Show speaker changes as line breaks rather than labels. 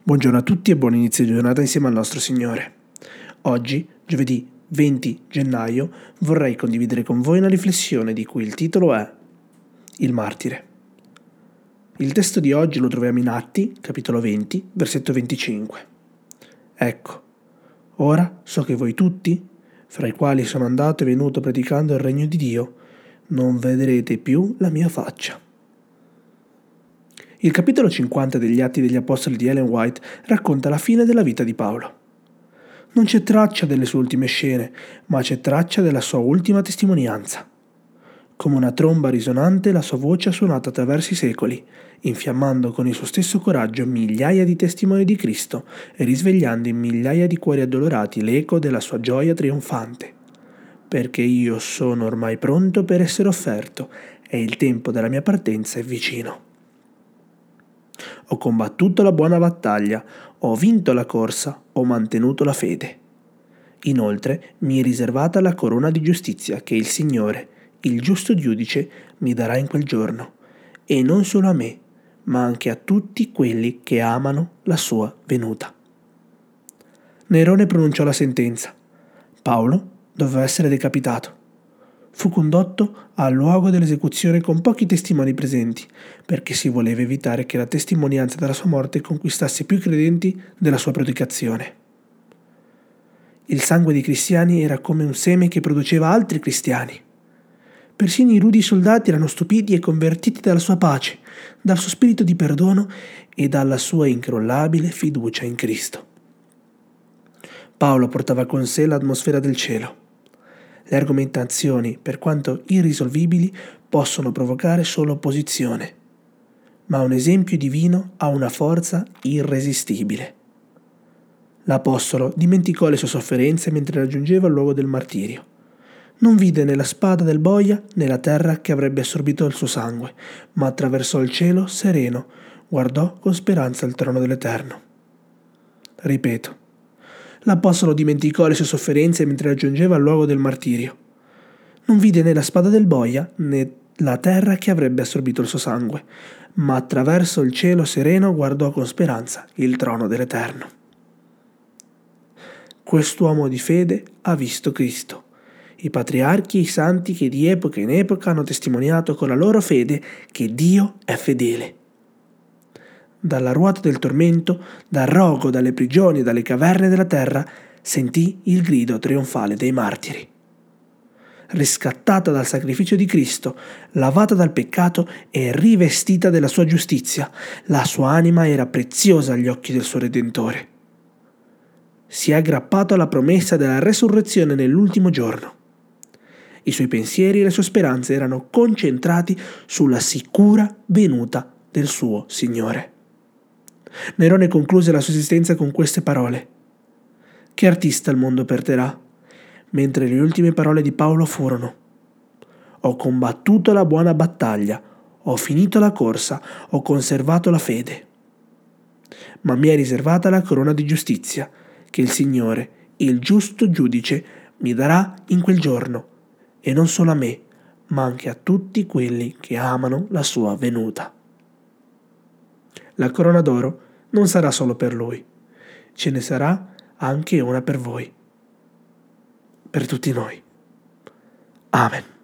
Buongiorno a tutti e buon inizio di giornata insieme al nostro Signore. Oggi, giovedì 20 gennaio, vorrei condividere con voi una riflessione di cui il titolo è Il martire. Il testo di oggi lo troviamo in Atti, capitolo 20, versetto 25. Ecco, ora so che voi tutti, fra i quali sono andato e venuto predicando il regno di Dio, non vedrete più la mia faccia. Il capitolo 50 degli Atti degli Apostoli di Ellen White racconta la fine della vita di Paolo. Non c'è traccia delle sue ultime scene, ma c'è traccia della sua ultima testimonianza. Come una tromba risonante la sua voce ha suonato attraverso i secoli, infiammando con il suo stesso coraggio migliaia di testimoni di Cristo e risvegliando in migliaia di cuori addolorati l'eco della sua gioia trionfante. Perché io sono ormai pronto per essere offerto e il tempo della mia partenza è vicino. Ho combattuto la buona battaglia, ho vinto la corsa, ho mantenuto la fede. Inoltre mi è riservata la corona di giustizia che il Signore, il giusto giudice, mi darà in quel giorno, e non solo a me, ma anche a tutti quelli che amano la sua venuta. Nerone pronunciò la sentenza. Paolo doveva essere decapitato fu condotto al luogo dell'esecuzione con pochi testimoni presenti, perché si voleva evitare che la testimonianza della sua morte conquistasse più credenti della sua predicazione. Il sangue dei cristiani era come un seme che produceva altri cristiani. Persino i rudi soldati erano stupiti e convertiti dalla sua pace, dal suo spirito di perdono e dalla sua incrollabile fiducia in Cristo. Paolo portava con sé l'atmosfera del cielo le argomentazioni, per quanto irrisolvibili, possono provocare solo opposizione, ma un esempio divino ha una forza irresistibile. L'Apostolo dimenticò le sue sofferenze mentre raggiungeva il luogo del martirio. Non vide né la spada del boia né la terra che avrebbe assorbito il suo sangue, ma attraversò il cielo sereno, guardò con speranza il trono dell'Eterno. Ripeto, l'Apostolo dimenticò le sue sofferenze mentre raggiungeva il luogo del martirio. Non vide né la spada del boia né la terra che avrebbe assorbito il suo sangue, ma attraverso il cielo sereno guardò con speranza il trono dell'Eterno. Quest'uomo di fede ha visto Cristo. I patriarchi e i santi che di epoca in epoca hanno testimoniato con la loro fede che Dio è fedele dalla ruota del tormento, dal rogo, dalle prigioni, dalle caverne della terra, sentì il grido trionfale dei martiri. Riscattata dal sacrificio di Cristo, lavata dal peccato e rivestita della sua giustizia, la sua anima era preziosa agli occhi del suo Redentore. Si è aggrappato alla promessa della resurrezione nell'ultimo giorno. I suoi pensieri e le sue speranze erano concentrati sulla sicura venuta del suo Signore. Nerone concluse la sua esistenza con queste parole. Che artista il mondo perderà? Mentre le ultime parole di Paolo furono Ho combattuto la buona battaglia, ho finito la corsa, ho conservato la fede. Ma mi è riservata la corona di giustizia, che il Signore, il giusto giudice, mi darà in quel giorno, e non solo a me, ma anche a tutti quelli che amano la sua venuta. La corona d'oro non sarà solo per lui, ce ne sarà anche una per voi, per tutti noi. Amen.